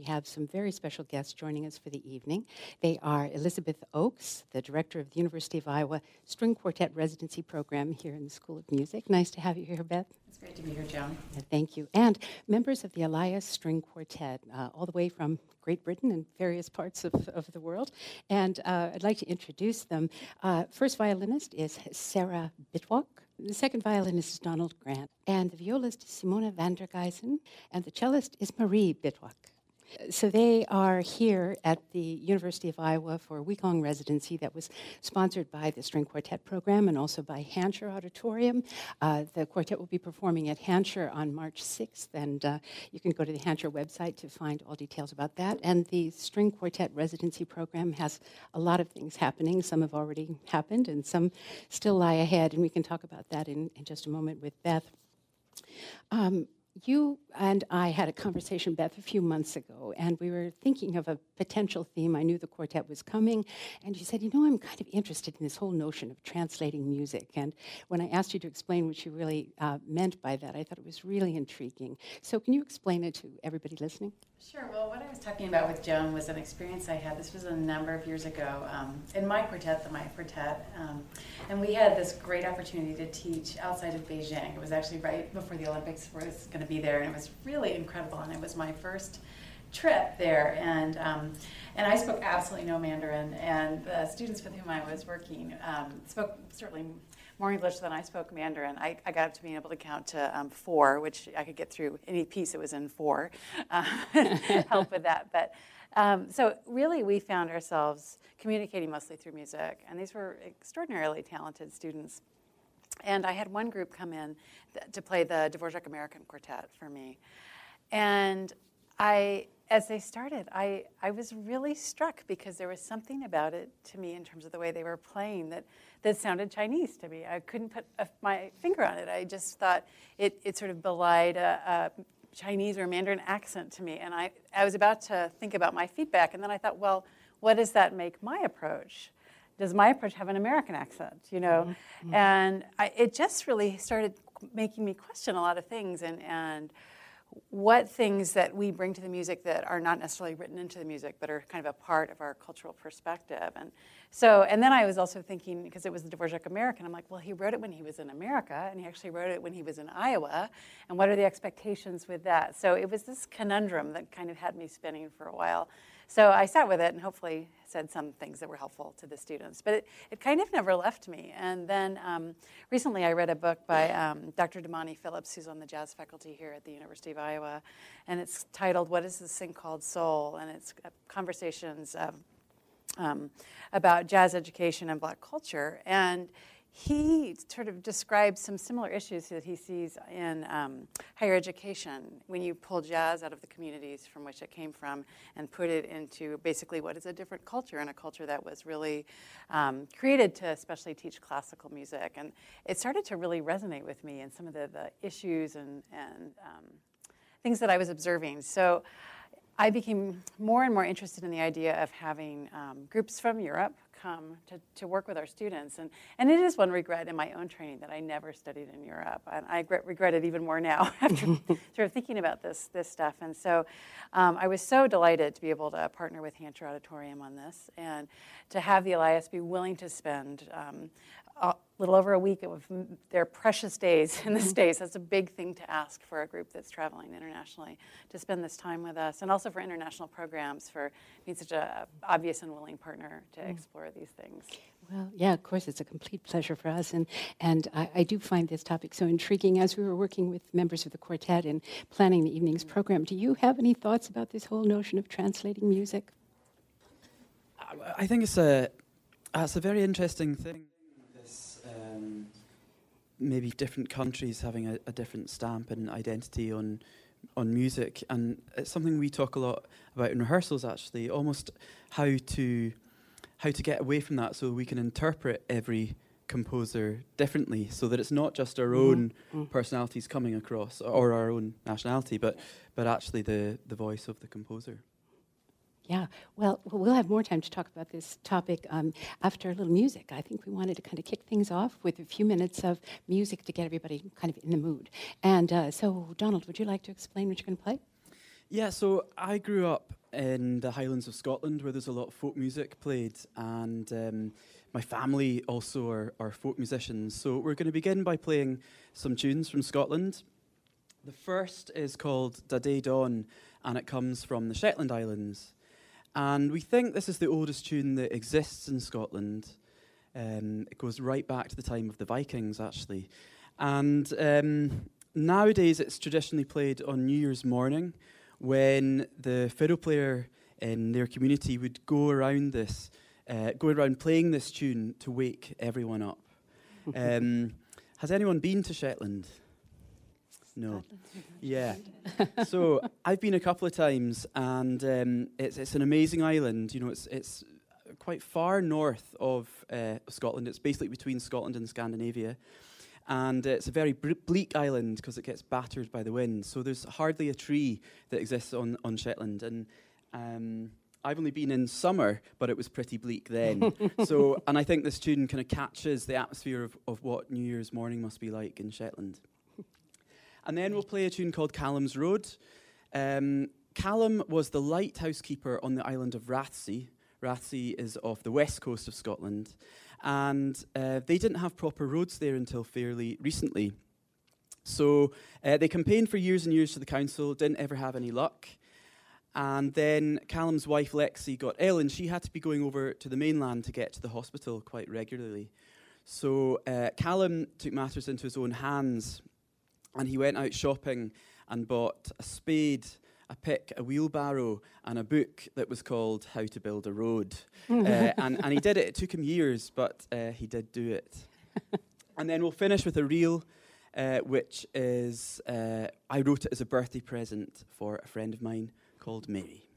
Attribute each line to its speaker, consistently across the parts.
Speaker 1: we have some very special guests joining us for the evening. They are Elizabeth Oakes, the director of the University of Iowa String Quartet Residency Program here in the School of Music. Nice to have you here, Beth.
Speaker 2: It's great to be here, Joan.
Speaker 1: Yeah, thank you. And members of the Elias String Quartet, uh, all the way from Great Britain and various parts of, of the world. And uh, I'd like to introduce them. Uh, first violinist is Sarah Bitlloch. The second violinist is Donald Grant. And the violist is Simona van der Giessen. And the cellist is Marie Bitlloch. So they are here at the University of Iowa for a week-long residency that was sponsored by the String Quartet program and also by Hancher Auditorium. Uh, the quartet will be performing at Hancher on March 6th, and uh, you can go to the Hancher website to find all details about that. And the String Quartet residency program has a lot of things happening. Some have already happened, and some still lie ahead, and we can talk about that in, in just a moment with Beth. Um, you and I had a conversation, Beth, a few months ago, and we were thinking of a potential theme. I knew the quartet was coming, and you said, You know, I'm kind of interested in this whole notion of translating music. And when I asked you to explain what you really uh, meant by that, I thought it was really intriguing. So, can you explain it to everybody listening?
Speaker 2: Sure. Well, what I was talking about with Joan was an experience I had. This was a number of years ago um, in my quartet, the Maia Quartet, um, and we had this great opportunity to teach outside of Beijing. It was actually right before the Olympics was going to be there, and it was really incredible. And it was my first trip there, and um, and I spoke absolutely no Mandarin, and the students with whom I was working um, spoke certainly more English than I spoke Mandarin. I, I got up to being able to count to um, four, which I could get through any piece that was in four, uh, help with that. But um, so really, we found ourselves communicating mostly through music, and these were extraordinarily talented students. And I had one group come in th- to play the Dvorak American Quartet for me, and I as they started, I, I was really struck because there was something about it to me in terms of the way they were playing that, that sounded Chinese to me. I couldn't put a, my finger on it. I just thought it, it sort of belied a, a, Chinese or Mandarin accent to me. And I, I was about to think about my feedback, and then I thought, well, what does that make my approach? Does my approach have an American accent? You know, mm-hmm. and I, it just really started making me question a lot of things and and what things that we bring to the music that are not necessarily written into the music but are kind of a part of our cultural perspective. And so and then i was also thinking because it was the dvorak american i'm like well he wrote it when he was in america and he actually wrote it when he was in iowa. And what are the expectations with that? So it was this conundrum that kind of had me spinning for a while so I sat with it and hopefully said some things that were helpful to the students. But it, it kind of never left me. And then um, recently I read a book by um, Dr. Damani Phillips, who's on the jazz faculty here at the University of Iowa. And it's titled, What is This Thing Called Soul? And it's conversations um, about jazz education and black culture. And he sort of describes some similar issues that he sees in um, higher education when you pull jazz out of the communities from which it came from and put it into basically what is a different culture and a culture that was really um, created to especially teach classical music. And it started to really resonate with me and some of the, the issues and, and um, things that I was observing. So I became more and more interested in the idea of having um, groups from Europe come to, to work with our students. And, and it is one regret in my own training that I never studied in Europe. And I regret it even more now after sort of thinking about this, this stuff. And so um, I was so delighted to be able to partner with Hancher Auditorium on this and to have the Elias be willing to spend um, little over a week of their precious days in the mm-hmm. States. That's a big thing to ask for a group that's traveling internationally to spend this time with us, and also for international programs for being such an obvious and willing partner to mm. explore these things.
Speaker 1: Well, yeah, of course, it's a complete pleasure for us, and and I, I, do find this topic so intriguing. As we were working with members of the quartet and planning the evening's mm. program, do you have any thoughts about this whole notion of translating music?
Speaker 3: I think it's a it's a very interesting thing maybe different countries having a, a, different stamp and identity on on music, and it's something we talk a lot about in rehearsals. Actually, almost how to how to get away from that, so we can interpret every composer differently, so that it's not just our mm-hmm. own mm-hmm. personalities coming across or our own nationality, but but actually the the voice of the composer.
Speaker 1: Yeah, well, we'll have more time to talk about this topic um, after a little music. I think we wanted to kind of kick things off with a few minutes of music to get everybody kind of in the mood. And uh, so, Donald, would you like to explain what you're going to play?
Speaker 3: Yeah, so I grew up in the Highlands of Scotland where there's a lot of folk music played, and um, my family also are, are folk musicians. So we're going to begin by playing some tunes from Scotland. The first is called Da Day Dawn, and it comes from the Shetland Islands. And we think this is the oldest tune that exists in Scotland. Um, it goes right back to the time of the Vikings, actually. And um, nowadays it's traditionally played on New Year's morning when the fiddle player in their community would go around this, uh, go around playing this tune to wake everyone up. Um, has anyone been to Shetland? No. Yeah. so I've been a couple of times, and um, it's it's an amazing island. You know, it's it's quite far north of uh, Scotland. It's basically between Scotland and Scandinavia. And uh, it's a very bleak island because it gets battered by the wind. So there's hardly a tree that exists on, on Shetland. And um, I've only been in summer, but it was pretty bleak then. so, and I think this tune kind of catches the atmosphere of, of what New Year's morning must be like in Shetland. And then we'll play a tune called Callum's Road. Um, Callum was the lighthouse keeper on the island of Raasay. Raasay is off the west coast of Scotland. And uh, they didn't have proper roads there until fairly recently. So uh, they campaigned for years and years to the council, didn't ever have any luck. And then Callum's wife Lexi got ill, and she had to be going over to the mainland to get to the hospital quite regularly. So uh, Callum took matters into his own hands, and he went out shopping and bought a spade a pick, a wheelbarrow, and a book that was called How to Build a Road. uh, and, and he did it. It took him years, but uh, he did do it. and then we'll finish with a reel, uh, which is uh, I wrote it as a birthday present for a friend of mine called Mary.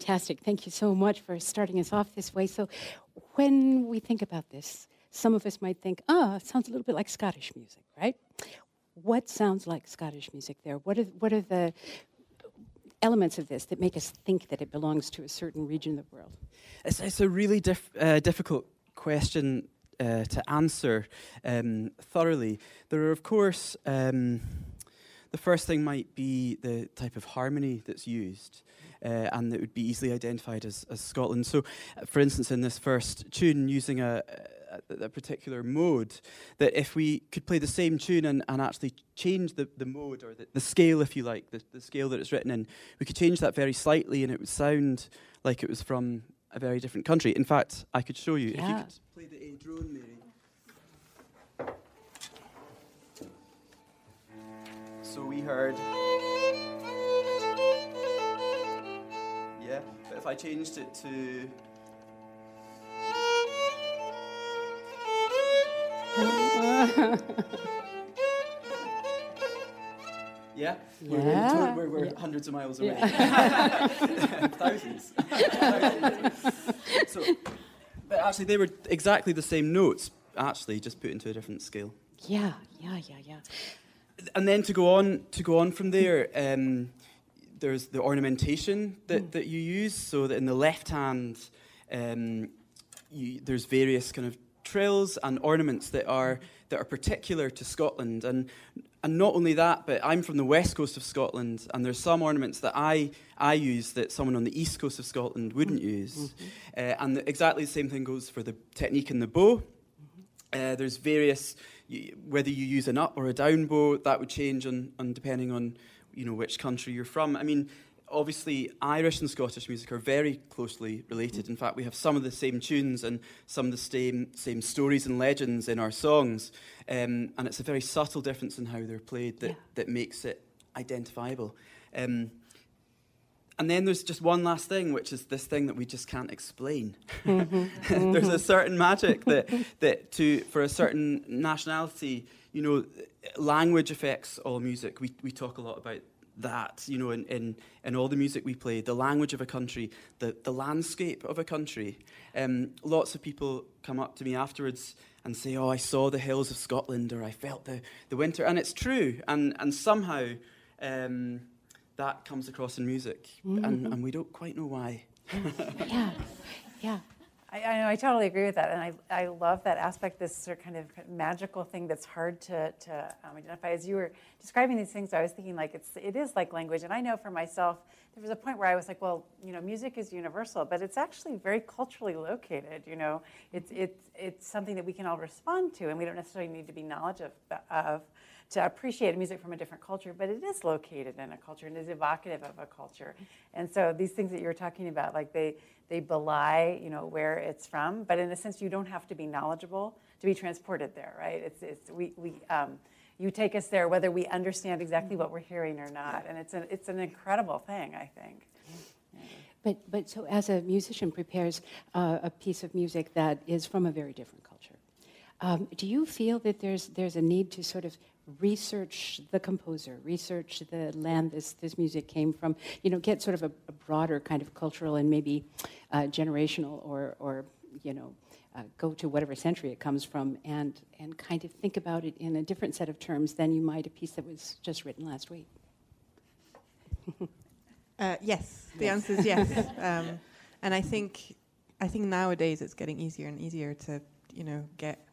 Speaker 1: Fantastic. Thank you so much for starting us off this way. So, when we think about this, some of us might think, ah, oh, it sounds a little bit like Scottish music, right? What sounds like Scottish music there? What are, what are the elements of this that make us think that it belongs to a certain region of the world?
Speaker 3: It's, it's a really uh, difficult question uh, to answer um, thoroughly. There are, of course, um, the first thing might be the type of harmony that's used. Uh, and that would be easily identified as, as Scotland. So, uh, for instance, in this first tune, using a, a, a, particular mode, that if we could play the same tune and, and actually change the, the mode or the, the scale, if you like, the, the scale that it's written in, we could change that very slightly and it would sound like it was from a very different country. In fact, I could show you.
Speaker 1: Yeah.
Speaker 3: If you could play the A drone, Mary. So we heard. Yeah, but if I changed it to. yeah? We're,
Speaker 1: Yeah.
Speaker 3: we're, we're
Speaker 1: Yeah.
Speaker 3: hundreds of miles away.
Speaker 1: Yeah.
Speaker 3: Thousands. Thousands. so, but actually, they were exactly the same notes, actually, just put into a different scale.
Speaker 1: yeah, yeah, yeah, yeah.
Speaker 3: And then to go on to go on from there, um, there's the ornamentation that, that you use. So that in the left hand, um, you, there's various kind of trills and ornaments that are that are particular to Scotland, and and not only that, but I'm from the west coast of Scotland, and there's some ornaments that I I use that someone on the east coast of Scotland wouldn't use, uh, and the, exactly the same thing goes for the technique in the bow. Uh, there's various, whether you use an up or a down bow, that would change on, on depending on you know which country you're from. I mean, obviously Irish and Scottish music are very closely related. In fact, we have some of the same tunes and some of the same same stories and legends in our songs, um, and it's a very subtle difference in how they're played that
Speaker 1: Yeah.
Speaker 3: that makes it identifiable. Um, and then there's just one last thing, which is this thing that we just can't explain. there's a certain magic that, that to, for a certain nationality, you know, language affects all music. We, we talk a lot about that, you know, in, in, in all the music we play, the language of a country, the, the landscape of a country. Um, lots of people come up to me afterwards and say, oh, I saw the hills of Scotland or I felt the, the winter. And it's true. And, and somehow um, that comes across in music. And, and we don't quite know why.
Speaker 1: Yeah, yeah.
Speaker 2: I, I know, I totally agree with that, and I, I love that aspect, this sort of kind of magical thing that's hard to, to um, identify. As you were describing these things, I was thinking like it's it is like language, and I know for myself, there was a point where I was like, well, you know, music is universal, but it's actually very culturally located. You know, it's it's it's something that we can all respond to, and we don't necessarily need to be knowledgeable of to appreciate music from a different culture, but it is located in a culture and is evocative of a culture. And so these things that you're talking about, like they they belie, you know, where it's from, but in a sense, you don't have to be knowledgeable to be transported there, right? It's it's we we. Um, you take us there whether we understand exactly what we're hearing or not, and it's an it's an incredible thing, I think.
Speaker 1: But, but so as a musician prepares uh, a piece of music that is from a very different culture, um, do you feel that there's, there's a need to sort of research the composer, research the land this, this music came from, you know, get sort of a, a broader kind of cultural and maybe uh, generational or, or, you know, uh, go to whatever century it comes from and, and kind of think about it in a different set of terms than you might a piece that was just written last week?
Speaker 4: Uh, yes, the answer is yes. um, and I think, I think nowadays it's getting easier and easier to, you know, get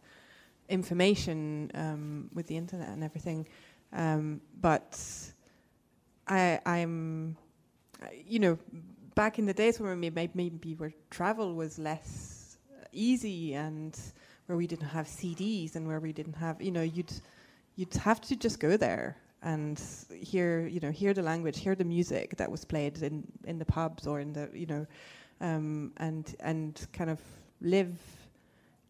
Speaker 4: information um, with the internet and everything. Um, but I, I'm, you know, back in the days when we maybe, maybe where travel was less easy and where we didn't have CDs and where we didn't have, you know, you'd you'd have to just go there and hear, you know, hear the language, hear the music that was played in in the pubs or in the, you know, um, and and kind of live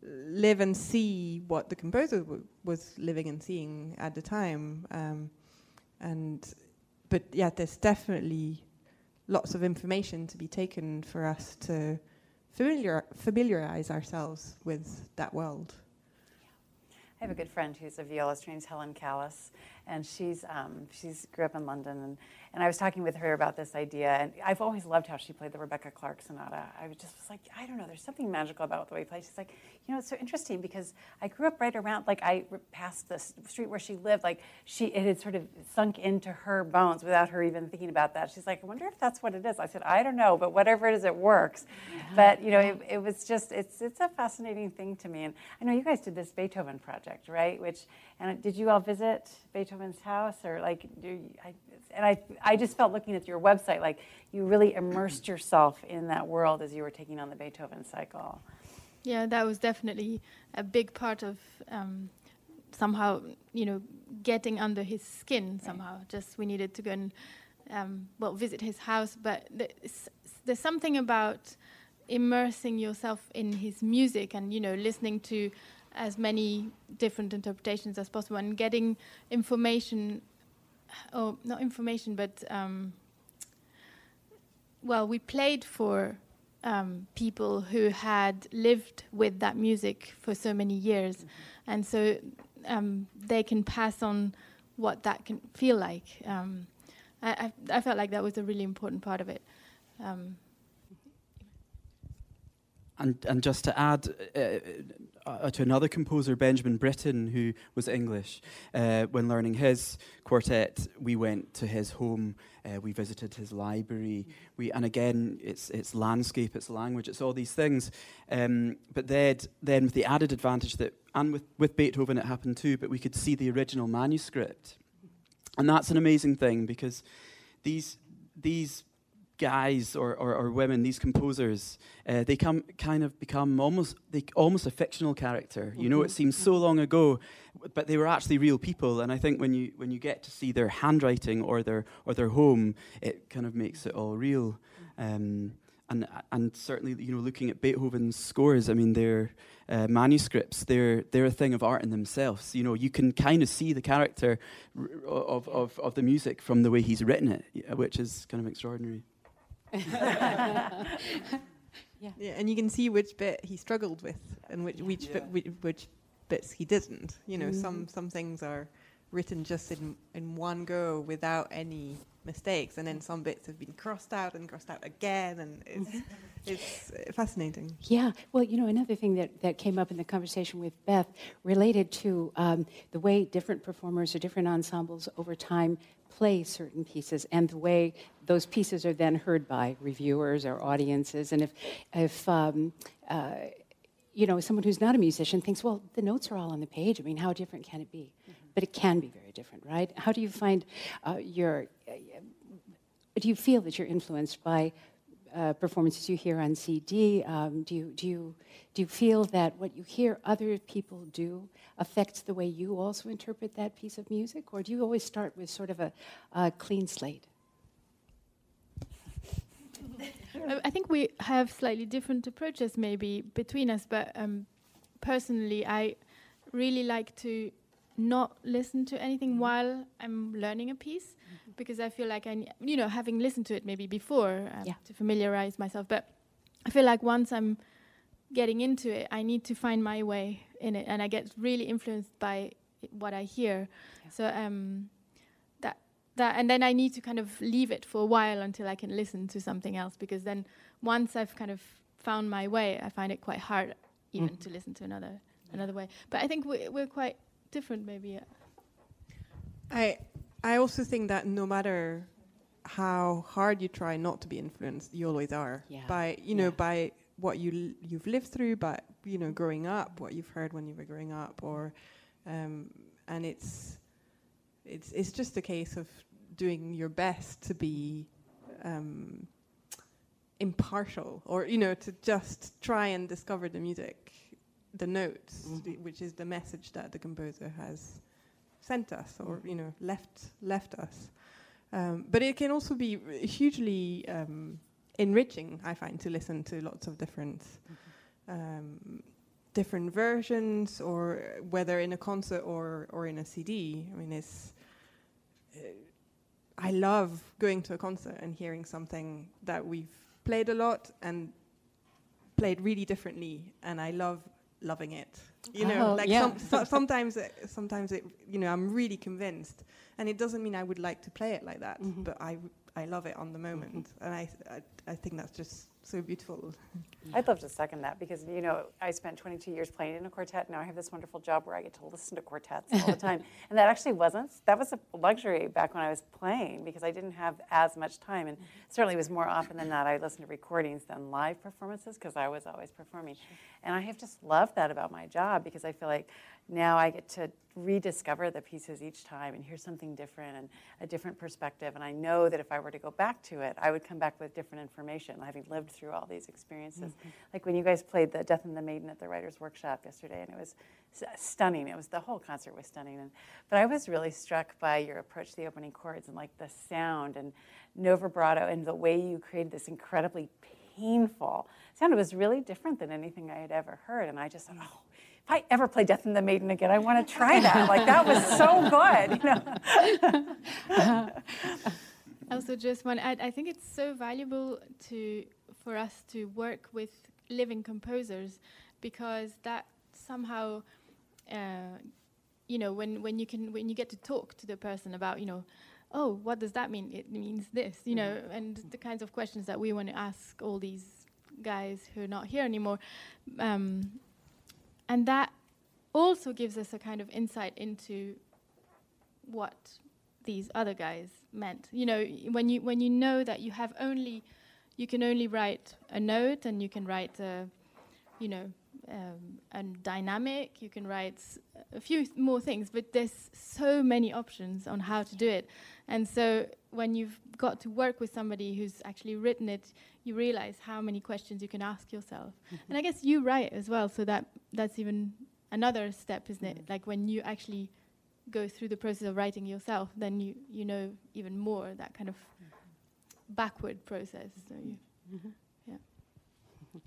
Speaker 4: live and see what the composer w- was living and seeing at the time. Um, and but yeah, there's definitely lots of information to be taken for us to familiar familiarize ourselves with that world.
Speaker 2: I have a good friend who's a violist. Her name's Helen Callus, and she's um, she's grew up in London, and, and I was talking with her about this idea, and I've always loved how she played the Rebecca Clarke Sonata. I was just was like, I don't know, there's something magical about the way he plays. She's like, you know, it's so interesting because I grew up right around, like I passed the street where she lived, like she it had sort of sunk into her bones without her even thinking about that. She's like, I wonder if that's what it is. I said, I don't know, but whatever it is, it works. Yeah. But you know, it, it was just it's it's a fascinating thing to me, and I know you guys did this Beethoven project, right? Which and did you all visit Beethoven's house or like? Do I, and I, I just felt looking at your website like you really immersed yourself in that world as you were taking on the Beethoven cycle.
Speaker 5: Yeah, that was definitely a big part of um, somehow, you know, getting under his skin somehow. Right. Just we needed to go and um, well visit his house, but there's, there's something about immersing yourself in his music and you know listening to as many different interpretations as possible and getting information, oh, not information, but um, well, we played for um, people who had lived with that music for so many years, mm-hmm. and so um, they can pass on what that can feel like. Um, I, I, I, felt like that was a really important part of it. Um,
Speaker 3: and, and just to add, uh, uh, to another composer, Benjamin Britten, who was English. Uh, when learning his quartet, we went to his home. Uh, we visited his library. We and again, it's it's landscape, it's language, it's all these things. Um, but then, then with the added advantage that, and with with Beethoven, it happened too. But we could see the original manuscript, and that's an amazing thing because these these guys or, or, or, women, these composers, uh, they come kind of become almost they, almost a fictional character. Mm-hmm. You know, it seems so long ago, but they were actually real people. And I think when you when you get to see their handwriting or their or their home, it kind of makes it all real. Um, and and certainly, you know, looking at Beethoven's scores, I mean, they're uh, manuscripts. They're they're a thing of art in themselves. You know, you can kind of see the character of, of, of the music from the way he's written it, which is kind of extraordinary.
Speaker 4: yeah. yeah, and you can see which bit he struggled with and which which, yeah. bit, which, which bits he didn't. You know, mm-hmm. some some things are written just in in one go without any mistakes, and then some bits have been crossed out and crossed out again, and it's mm-hmm. it's uh, fascinating.
Speaker 1: Yeah, well, you know, another thing that that came up in the conversation with Beth related to um, the way different performers or different ensembles over time play certain pieces and the way those pieces are then heard by reviewers or audiences. And if, if um, uh, you know, someone who's not a musician thinks, well, the notes are all on the page. I mean, how different can it be? Mm-hmm. But it can be very different, right? How do you find uh, your, do you feel that you're influenced by uh, performances you hear on CD? Um, do, you, do, you, do you feel that what you hear other people do affects the way you also interpret that piece of music? Or do you always start with sort of a, a clean slate?
Speaker 5: I think we have slightly different approaches, maybe between us. But um, personally, I really like to not listen to anything mm-hmm. while I'm learning a piece mm-hmm. because I feel like I, you know, having listened to it maybe before um, yeah. to familiarize myself. But I feel like once I'm getting into it, I need to find my way in it, and I get really influenced by what I hear. Yeah. So um, that that, and then I need to kind of leave it for a while until I can listen to something else, because then once I've kind of found my way, I find it quite hard even mm. to listen to another another way. But I think we, we're quite different, maybe. Yeah.
Speaker 4: I I also think that no matter how hard you try not to be influenced, you always are yeah. by you know yeah. by what you you've lived through, but you know, growing up, what you've heard when you were growing up, or um, and it's it's it's just a case of doing your best to be um, impartial, or you know, to just try and discover the music, the notes, mm-hmm. which is the message that the composer has sent us, or you know, left left us. Um, but it can also be hugely um, enriching, I find, to listen to lots of different mm-hmm. um, different versions, or whether in a concert or or in a CD. I mean, it's. Uh, I love going to a concert and hearing something that we've played a lot and played really differently, and I love loving it. You know,
Speaker 1: Oh,
Speaker 4: like
Speaker 1: yeah.
Speaker 4: some, so, sometimes, it, sometimes it, you know, I'm really convinced, and it doesn't mean I would like to play it like that,
Speaker 1: Mhm.
Speaker 4: but I, I love it on the moment, and I, I, I think that's just so beautiful.
Speaker 2: I'd love to second that because, you know, I spent 22 years playing in a quartet. And now I have this wonderful job where I get to listen to quartets all the time. and that actually wasn't, that was a luxury back when I was playing because I didn't have as much time. And certainly it was more often than not, I listened to recordings than live performances because I was always performing. And I have just loved that about my job because I feel like now I get to rediscover the pieces each time and hear something different and a different perspective. And I know that if I were to go back to it, I would come back with different information, having lived through all these experiences. Mm-hmm. Like when you guys played the Death and the Maiden at the Writers' Workshop yesterday, and it was stunning. It was the whole concert was stunning. And, but I was really struck by your approach to the opening chords and like the sound and no vibrato and the way you created this incredibly painful sound. It was really different than anything I had ever heard. And I just thought, mm. oh, if I ever play Death and the Maiden again, I want to try that. like that was so good. You know?
Speaker 5: also just one add i think it's so valuable to for us to work with living composers because that somehow uh, you know when, when you can when you get to talk to the person about you know oh what does that mean it means this you know and the kinds of questions that we want to ask all these guys who are not here anymore um, and that also gives us a kind of insight into what these other guys meant. You know, when you when you know that you have only, you can only write a note, and you can write a, you know, um, a dynamic. You can write a few th- more things, but there's so many options on how to do it. And so when you've got to work with somebody who's actually written it, you realize how many questions you can ask yourself. Mm-hmm. And I guess you write as well, so that that's even another step, isn't it? Mm. Like when you actually go through the process of writing yourself, then you you know even more that kind of backward process. So you, mm-hmm. yeah. Mm-hmm.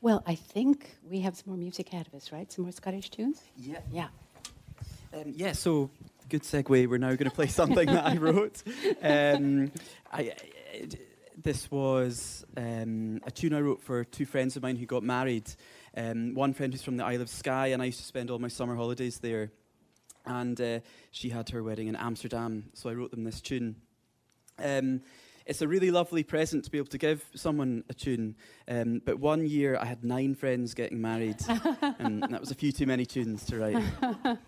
Speaker 1: Well, I think we have some more music ahead of us, right? Some more Scottish tunes?
Speaker 3: Yeah.
Speaker 1: Yeah.
Speaker 3: Um, yeah, so good segue. We're now going to play something that I wrote. Um, I, I- this was um, a tune I wrote for two friends of mine who got married. Um, one friend who's from the Isle of Skye, and I used to spend all my summer holidays there. And uh, she had her wedding in Amsterdam, so I wrote them this tune. Um, it's a really lovely present to be able to give someone a tune. Um, but one year I had nine friends getting married, and that was a few too many tunes to write.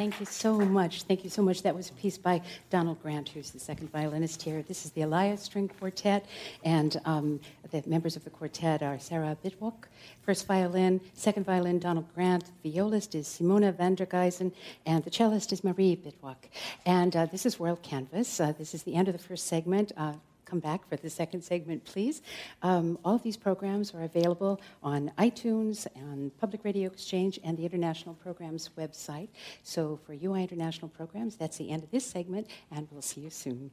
Speaker 6: Thank
Speaker 1: you so much. Thank you so much. That was a piece by Donald Grant, who's the second violinist here. This is the Elias String Quartet, and um, the members of the quartet are Sarah Bitlloch, first violin, second violin, Donald Grant, violist is Simona van der Giessen, and the cellist is Marie Bitlloch. And uh, this is WorldCanvass. Uh, this is the end of the first segment. Uh, come back for the second segment, please. Um, all of these programs are available on iTunes, on Public Radio Exchange, and the International Programs website. So for UI International Programs, that's the end of this segment, and we'll see you soon.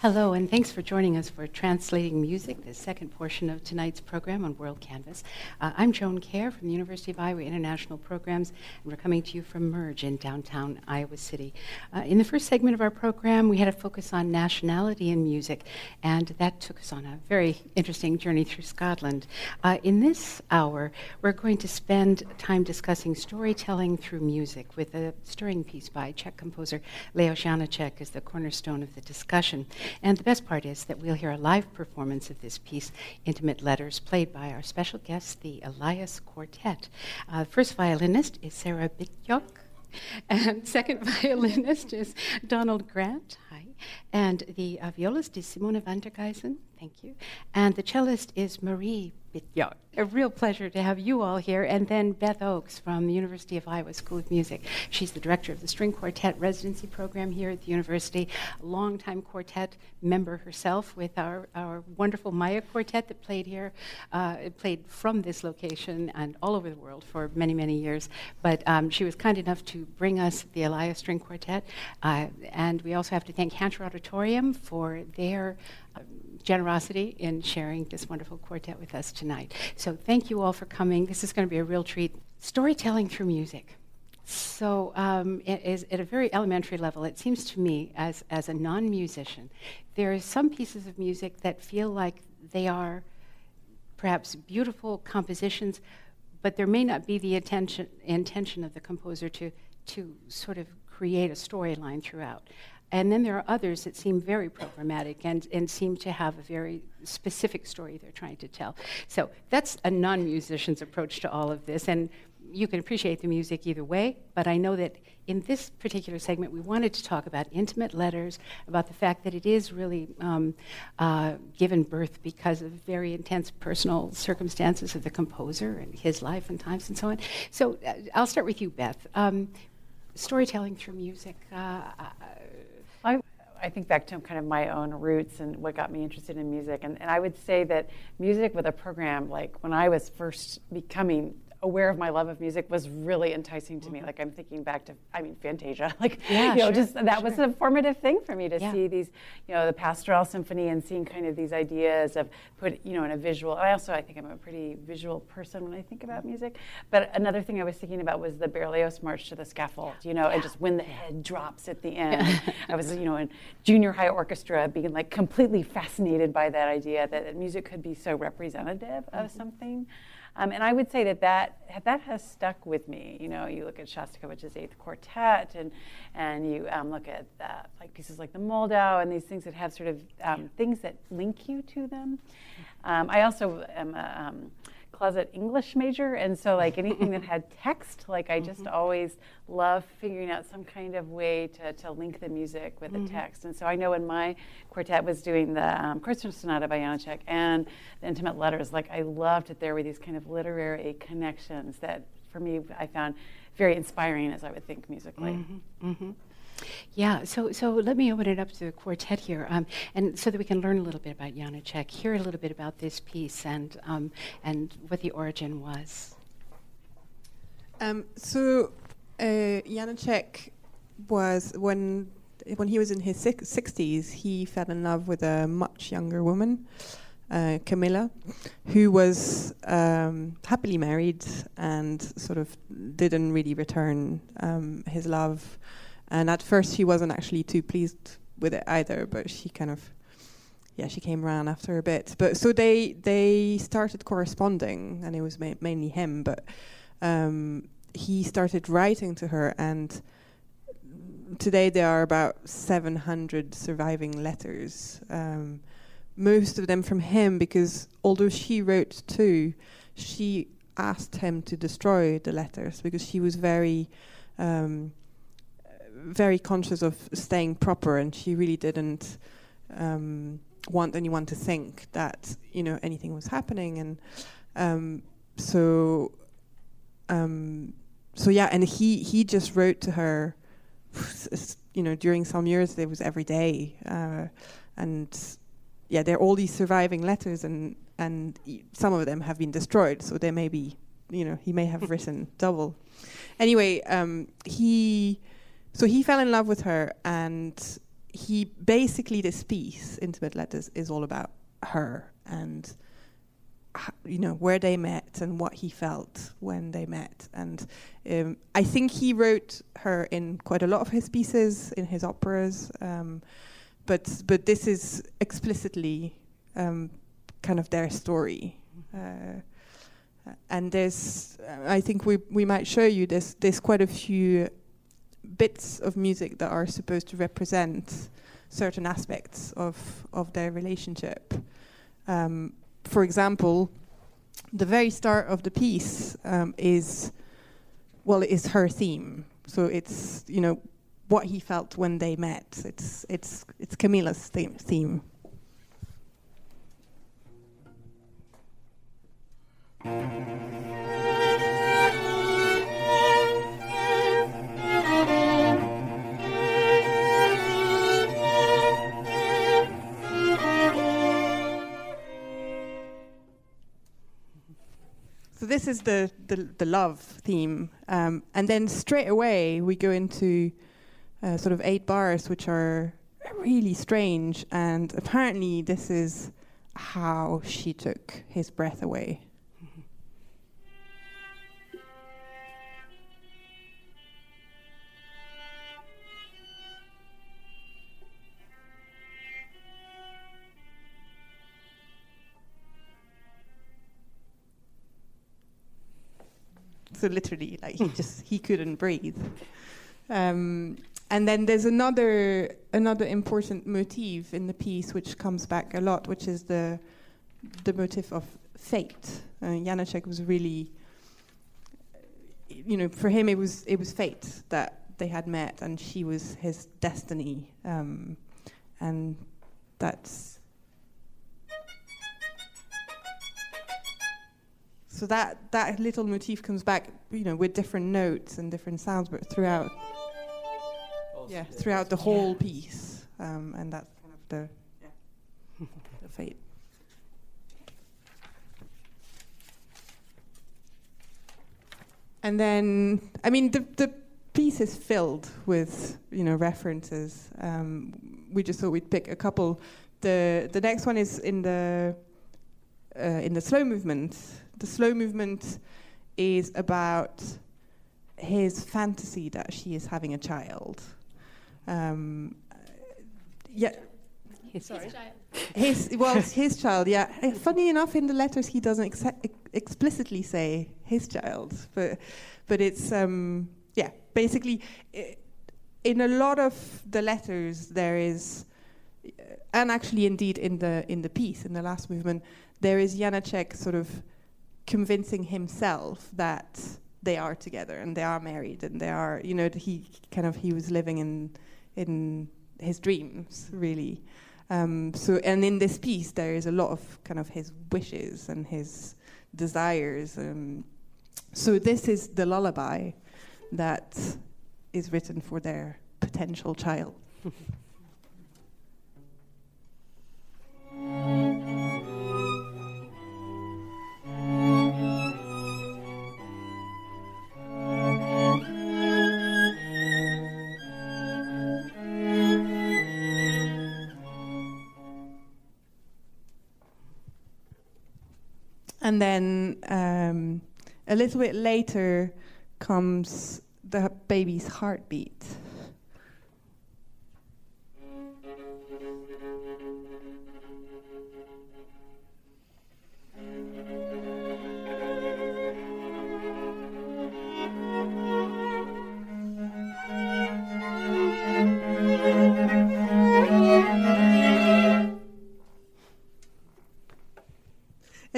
Speaker 1: Hello, and thanks for joining us for Translating Music, the second portion of tonight's program on WorldCanvass. Uh, I'm Joan Kjaer from the University of Iowa International Programs, and we're coming to you from Merge in downtown Iowa City. Uh, in the first segment of our program, we had a focus on nationality in music, and that took us on a very interesting journey through Scotland. Uh, in this hour, we're going to spend time discussing storytelling through music with a stirring piece by Czech composer Leos Janáček as the cornerstone of the discussion. And the best part is that we'll hear a live performance of this piece, Intimate Letters, played by our special guest, the Elias Quartet. Uh, first violinist is Sarah Bitlloch. And second violinist is Donald Grant. Hi. And the uh, violist is Simona van der Giessen. Thank you. And the cellist is Marie Bitlloch a real pleasure to have you all here. And then Beth Oakes from the University of Iowa School of Music. She's the director of the String Quartet Residency Program here at the university, a longtime quartet member herself with our, our wonderful Maia Quartet that played here, uh, played from this location and all over the world for many, many years. But um, she was kind enough to bring us the Elias String Quartet. Uh, and we also have to thank Hancher Auditorium for their uh, generosity in sharing this wonderful quartet with us tonight. So thank you all for coming. This is going to be a real treat. Storytelling through music. So, um, it is at a very elementary level, it seems to me, as, as a non musician, there are some pieces of music that feel like they are perhaps beautiful compositions, but there may not be the intention of the composer to, to sort of create a storyline throughout. And then there are others that seem very programmatic and, and seem to have a very specific story they're trying to tell. So that's a non musician's approach to all of this. And you can appreciate the music either way, but I know that in this particular segment, we wanted to talk about intimate letters, about the fact that it is really um, uh, given birth because of very intense personal circumstances of the composer and his life and times and so on. So uh, I'll start with you, Beth. Um, storytelling through music. Uh,
Speaker 2: I, I think back to kind of my own roots and what got me interested in music. And, and I would say that music with a program, like when I was first becoming aware of my love of music was really enticing to me. Mm-hmm. Like I'm thinking back to, I mean, Fantasia. Like,
Speaker 1: yeah,
Speaker 2: you know,
Speaker 1: sure,
Speaker 2: just that
Speaker 1: sure.
Speaker 2: was a formative thing for me to
Speaker 1: yeah.
Speaker 2: see these, you know, the pastoral symphony and seeing kind of these ideas of put, you know, in a visual. I also, I think I'm a pretty visual person when I think about
Speaker 1: Mm-hmm.
Speaker 2: music. But another thing I was thinking about was the Berlioz March to the Scaffold. You know,
Speaker 1: Yeah.
Speaker 2: and just when the head drops at the end. I was, you know, in junior high orchestra, being like completely fascinated by that idea that music could be so representative of
Speaker 1: Mm-hmm.
Speaker 2: something. Um, and I would say that, that that has stuck with me. You know, you look at Shostakovich's Eighth Quartet, and and you um, look at uh, like pieces like the Moldau, and these things that have sort of um, things that link you to them. Um, I also am a um, closet English major, and so like anything that had text, like I just always love figuring out some kind of way to, to link the music with the text. And so I know when my quartet was doing the um, Kreutzer Sonata by Janáček and the Intimate Letters, like I loved that there were these kind of literary connections that for me I found very inspiring as I would think musically.
Speaker 1: hmm Yeah, so so let me open it up to the quartet here, um, and so that we can learn a little bit about Janáček, hear a little bit about this piece, and um, and what the origin was.
Speaker 4: Um, so uh, Janáček was when when he was in his sixties, he fell in love with a much younger woman, uh, Camilla, who was um, happily married and sort of didn't really return um, his love. And at first, she wasn't actually too pleased with it either. But she kind of, yeah, she came around after a bit. But so they they started corresponding, and it was ma- mainly him, but. Um, he started writing to her, and today there are about 700 surviving letters. Um, most of them from him, because although she wrote too, she asked him to destroy the letters because she was very um, very conscious of staying proper, and she really didn't um, want anyone to think that you know anything was happening, and um, so um, so yeah, and he he just wrote to her, you know, during some years it was every day, uh, and yeah, there are all these surviving letters, and and some of them have been destroyed, so there may be, you know, he may have written double. Anyway, um, he so he fell in love with her, and he basically this piece, intimate letters, is all about her and you know where they met and what he felt when they met. And um, i think he wrote her in quite a lot of his pieces in his operas um, but but this is explicitly um, kind of their story. Uh, and there's i think we we might show you there's there's quite a few bits of music that are supposed to represent certain aspects of of their relationship um, for example, the very start of the piece um, is, well, it is her theme. So it's you know what he felt when they met. It's it's it's Camilla's theme. theme. So this is the, the, the love theme. Um, and then straight away we go into uh, sort of eight bars, which are really strange. And apparently this is how she took his breath away. So literally, like he just he couldn't breathe. Um, and then there's another another important motif in the piece which comes back a lot, which is the the motif of fate. Uh, Janáček was really, you know, for him it was it was fate that they had met, and she was his destiny, um, and that's so that that little motif comes back, you know, with different notes and different sounds, but throughout, yeah, throughout the whole yeah. piece, um, and that's kind of the yeah, the fate. And then, I mean, the the piece is filled with you know references. Um, we just thought we'd pick a couple. The the next one is in the uh, in the slow movement the slow movement is about his fantasy that she is having a child. Um, yeah.
Speaker 5: His, Sorry.
Speaker 4: His well, his child. Yeah. Uh, funny enough, in the letters he doesn't ex- explicitly say his child, but but it's um, yeah. Basically, in a lot of the letters there is, uh, and actually indeed in the in the piece in the last movement there is Janáček sort of convincing himself that they are together and they are married and they are you know he kind of he was living in in his dreams really. Um, so and in this piece there is a lot of kind of his wishes and his desires um, so this is the lullaby that is written for their potential child And then um, a little bit later comes the baby's heartbeat.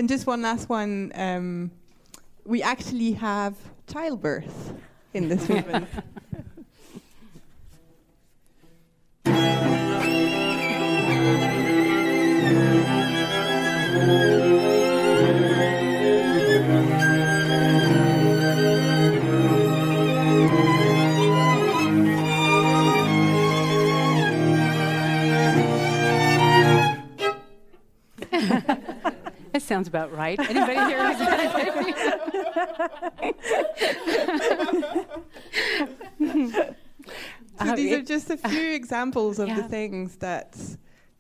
Speaker 4: And just one last one. Um, we actually have childbirth in this movement.
Speaker 1: Sounds about right. Anybody here?
Speaker 4: So these are just a few examples of the things that,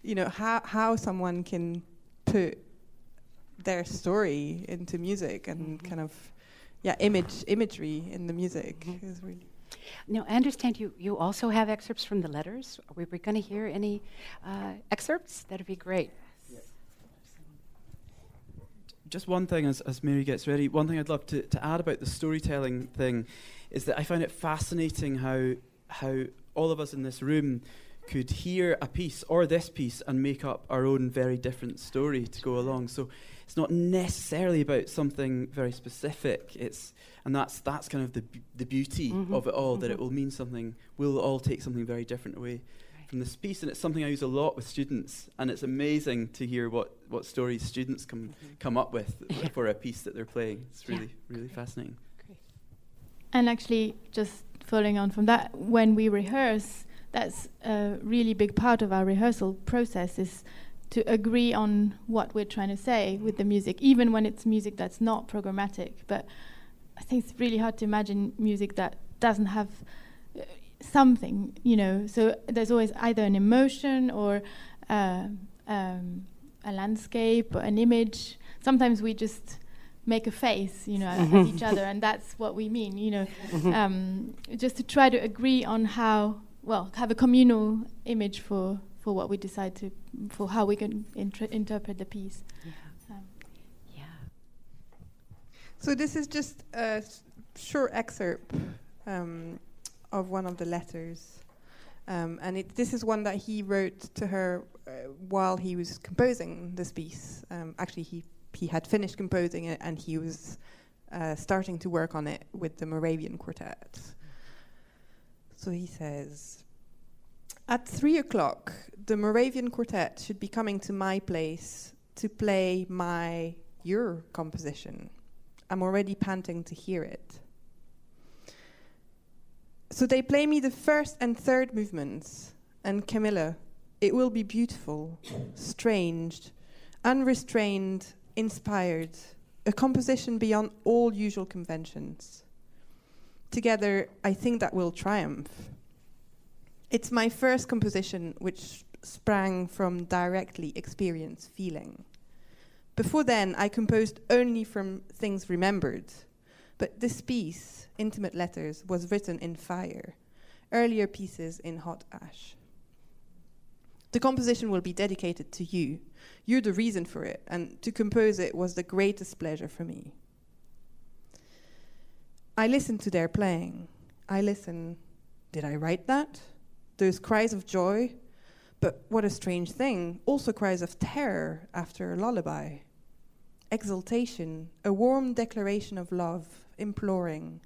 Speaker 4: you know, how how someone can put their story into music and
Speaker 1: Mm-hmm.
Speaker 4: kind of, yeah, image imagery in the music
Speaker 1: Mhm.
Speaker 4: is really.
Speaker 1: Now, I understand you, you also have excerpts from the letters. Are we, we going to hear any uh, excerpts? That'd be great.
Speaker 3: Just one thing as, as Mary gets ready, one thing I'd love to, to add about the storytelling thing is that I find it fascinating how, how all of us in this room could hear a piece or this piece and make up our own very different story to go along. So it's not necessarily about something very specific. It's and that's that's kind of the b- the beauty
Speaker 1: Mhm,
Speaker 3: of it all that it will mean something. We'll all take something very different away from this piece, and it's something I use a lot with students. And it's amazing to hear what what stories students come mm-hmm. come up with
Speaker 1: Yeah.
Speaker 3: for a piece that they're playing. It's
Speaker 1: Yeah.
Speaker 3: really really fascinating.
Speaker 5: And actually, just following on from that, when we rehearse, that's a really big part of our rehearsal process is to agree on what we're trying to say with the music, even when it's music that's not programmatic. But I think it's really hard to imagine music that doesn't have something, you know. So there's always either an emotion or uh, um, a landscape or an image. Sometimes we just make a face, you know, at each other, and that's what we mean, you know. Um, just to try to agree on how, well, have a communal image for for what we decide to, for how we can inter- interpret the piece.
Speaker 1: Yeah.
Speaker 5: Um,
Speaker 1: Yeah.
Speaker 4: So this is just a s- short excerpt um, of one of the letters, um, and it, this is one that he wrote to her uh, while he was composing this piece. Um, actually, he he had finished composing it, and he was uh, starting to work on it with the Moravian Quartet. So he says. At three o'clock, the Moravian Quartet should be coming to my place to play my your composition. I'm already panting to hear it. So they play me the first and third movements, and Camilla, it will be beautiful, strange, unrestrained, inspired, a composition beyond all usual conventions. Together, I think that will triumph. It's my first composition which sprang from directly experienced feeling. Before then, I composed only from things remembered. But this piece, Intimate Letters, was written in fire, earlier pieces in hot ash. The composition will be dedicated to you. You're the reason for it, and to compose it was the greatest pleasure for me. I listen to their playing. I listen. Did I write that? Those cries of joy? But what a strange thing, also cries of terror after a lullaby exultation, a warm declaration of love, imploring,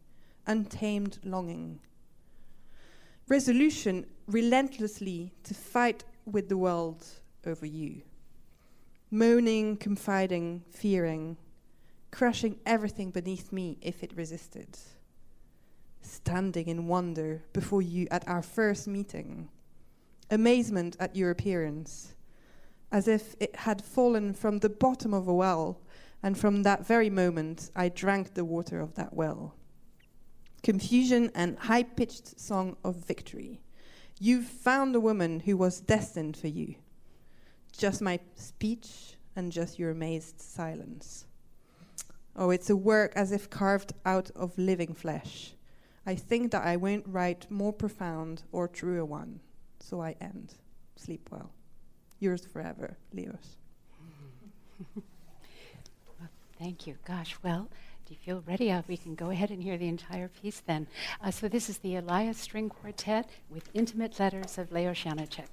Speaker 4: untamed longing. Resolution relentlessly to fight with the world over you. Moaning, confiding, fearing, crushing everything beneath me if it resisted. Standing in wonder before you at our first meeting. Amazement at your appearance, as if it had fallen from the bottom of a well and from that very moment, I drank the water of that well. Confusion and high pitched song of victory. You've found a woman who was destined for you. Just my speech and just your amazed silence. Oh, it's a work as if carved out of living flesh. I think that I won't write more profound or truer one, so I end. Sleep well. Yours forever, Leos.
Speaker 1: Thank you. Gosh, well, do you feel ready? Uh, we can go ahead and hear the entire piece then. Uh, so this is the Elias String Quartet with intimate letters of Leos Janáček.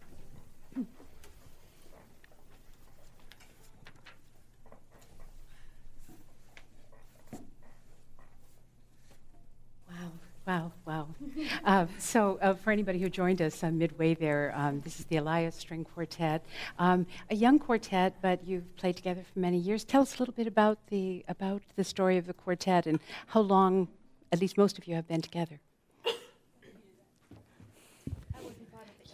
Speaker 1: Wow, Wow, wow. uh, so, uh, for anybody who joined us uh, midway there, um, this is the Elias String Quartet, um, a young quartet, but you've played together for many years. Tell us a little bit about the about the story of the quartet and how long, at least most of you, have been together.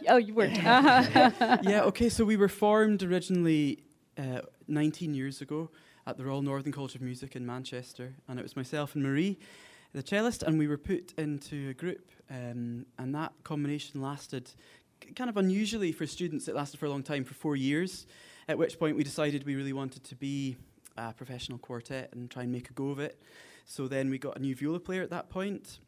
Speaker 1: Oh, you weren't.
Speaker 3: yeah, okay, so we were formed originally uh, 19 years ago at the Royal Northern College of Music in Manchester, and it was myself and Marie the cellist, and we were put into a group, um, and that combination lasted kind of unusually for students. It lasted for a long time, for four years. At which point we decided we really wanted to be a professional quartet and try and make a go of it. So then we got a new viola player at that point,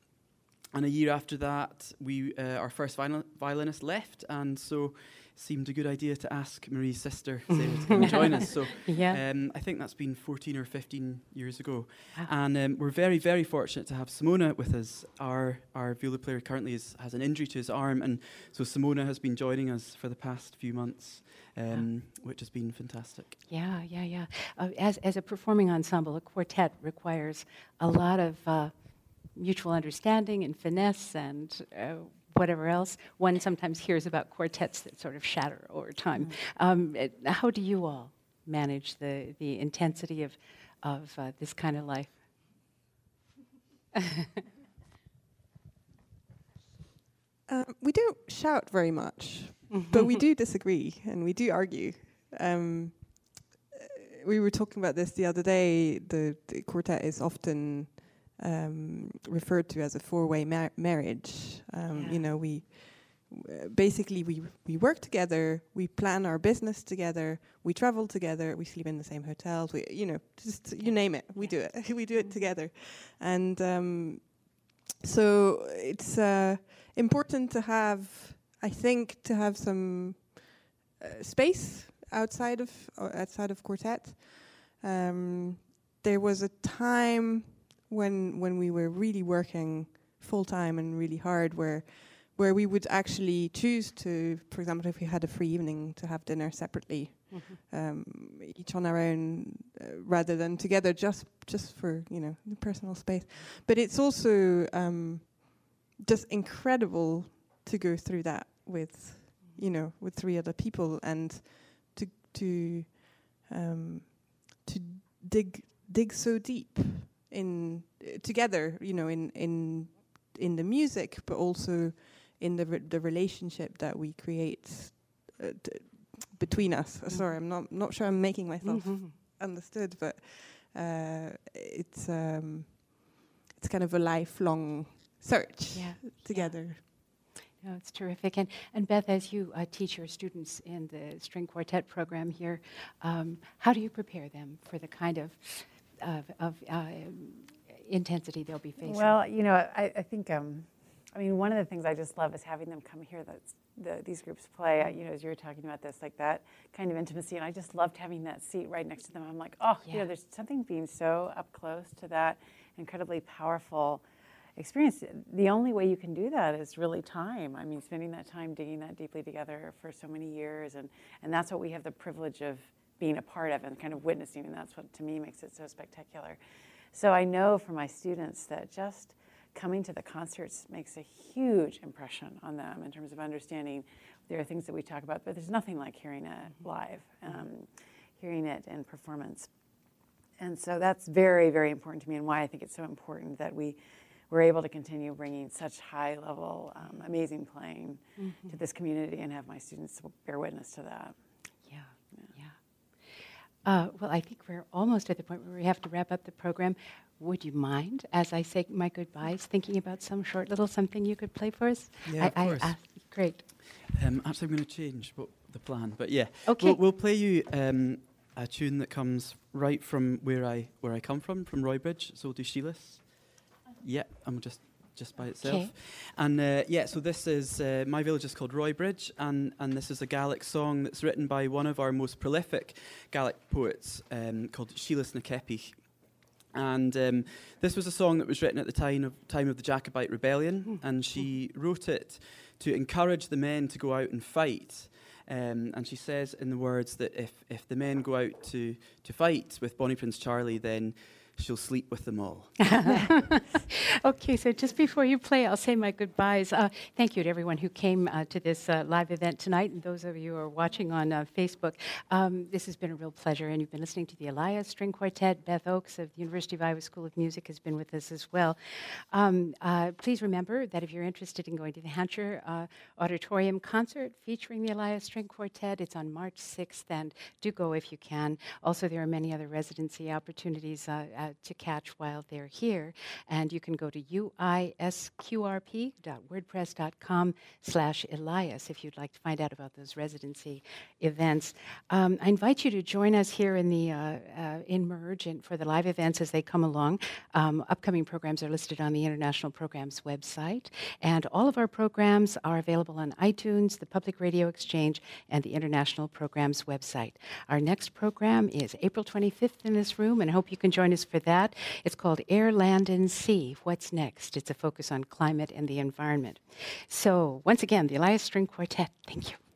Speaker 3: and a year after that, we uh, our first viol- violinist left, and so seemed a good idea to ask Marie's sister Sarah to come and join us. So yeah. um, I think that's been 14 or 15 years ago. Wow. And um, we're very, very fortunate to have Simona with us. Our, our viola player currently is, has an injury to his arm, and so Simona has been joining us for the past few months. Um, which has been fantastic.
Speaker 1: Yeah, yeah, yeah. Uh, as, as a performing ensemble, a quartet requires a lot of uh, mutual understanding and finesse and uh, whatever else. One sometimes hears about quartets that sort of shatter over time. Mm-hmm. Um, it, how do you all manage the, the intensity of, of uh, this kind of life?
Speaker 4: uh, we don't shout very much, but we do disagree and we do argue. Um, we were talking about this the other day. The, the quartet is often um, referred to as a four-way mar- marriage. Um, yeah. You know, we basically we we work together, we plan our business together, we travel together, we sleep in the same hotels. We, you know, just you name it, we do it. we do it together, and um, so it's uh, important to have, I think, to have some uh, space outside of uh, outside of quartet. Um, there was a time when when we were really working full time and really hard, where where we would actually choose to, for example, if we had a free evening, to have dinner separately, mm-hmm. um, each on our own, uh, rather than together, just just for you know the personal space. But it's also um, just incredible to go through that with you know with three other people and to to um, to dig dig so deep in uh, together, you know, in in in the music, but also in the re the relationship that we create uh, between us. Mm. Sorry, I'm not not sure I'm making myself mm -hmm. understood, but uh, it's um, it's kind of a lifelong search yeah. together. Yeah.
Speaker 1: No, it's terrific. And, and Beth, as you uh, teach your students in the string quartet program here, um, how do you prepare them for the kind of of, of uh, intensity they'll be facing?
Speaker 2: Well, you know, I, I think, um, I mean, one of the things I just love is having them come here. That the, these groups play. You know, as you were talking about this, like that kind of intimacy, and I just loved having that seat right next to them. I'm like, oh, yeah. you know, there's something being so up close to that incredibly powerful experience. The only way you can do that is really time. I mean, spending that time digging that deeply together for so many years, and and that's what we have the privilege of being a part of and kind of witnessing, and that's what to me makes it so spectacular. So I know for my students that just coming to the concerts makes a huge impression on them in terms of understanding. There are things that we talk about, but there's nothing like hearing it mm-hmm. live, um, hearing it in performance. And so that's very, very important to me, and why I think it's so important that we we're able to continue bringing such high level, um, amazing playing mm-hmm. to this community and have my students bear witness to that.
Speaker 1: Uh, well, I think we're almost at the point where we have to wrap up the program. Would you mind, as I say my goodbyes, thinking about some short little something you could play for us?
Speaker 3: Yeah,
Speaker 1: I,
Speaker 3: of course.
Speaker 1: I, great.
Speaker 3: Um, actually, I'm going to change what, the plan, but yeah.
Speaker 1: Okay.
Speaker 3: We'll, we'll play you um, a tune that comes right from where I where I come from, from Roybridge. So we'll do Sheilas. Yeah, I'm just just by itself. Okay. And uh, yeah, so this is uh, my village is called Roybridge, and and this is a Gaelic song that's written by one of our most prolific Gaelic poets um, called Sílas na. And um, this was a song that was written at the time of, time of the Jacobite rebellion, mm. and she wrote it to encourage the men to go out and fight. Um, and she says in the words that if, if the men go out to, to fight with Bonnie Prince Charlie, then she'll sleep with them all.
Speaker 1: okay, so just before you play, I'll say my goodbyes. Uh, thank you to everyone who came uh, to this uh, live event tonight, and those of you who are watching on uh, Facebook. Um, this has been a real pleasure, and you've been listening to the Elias String Quartet. Beth Oakes of the University of Iowa School of Music has been with us as well. Um, uh, please remember that if you're interested in going to the Hancher uh, Auditorium concert featuring the Elias String Quartet, it's on March 6th, and do go if you can. Also, there are many other residency opportunities to catch while they're here, and you can go to uisqrp.wordpress.com slash Elias if you'd like to find out about those residency events. Um, I invite you to join us here in the uh, uh, in Merge and for the live events as they come along. Um, upcoming programs are listed on the International Programs website, and all of our programs are available on iTunes, the Public Radio Exchange, and the International Programs website. Our next program is April 25th in this room, and I hope you can join us for that. It's called Air, Land, and Sea What's Next? It's a focus on climate and the environment. So, once again, the Elias String Quartet, thank you.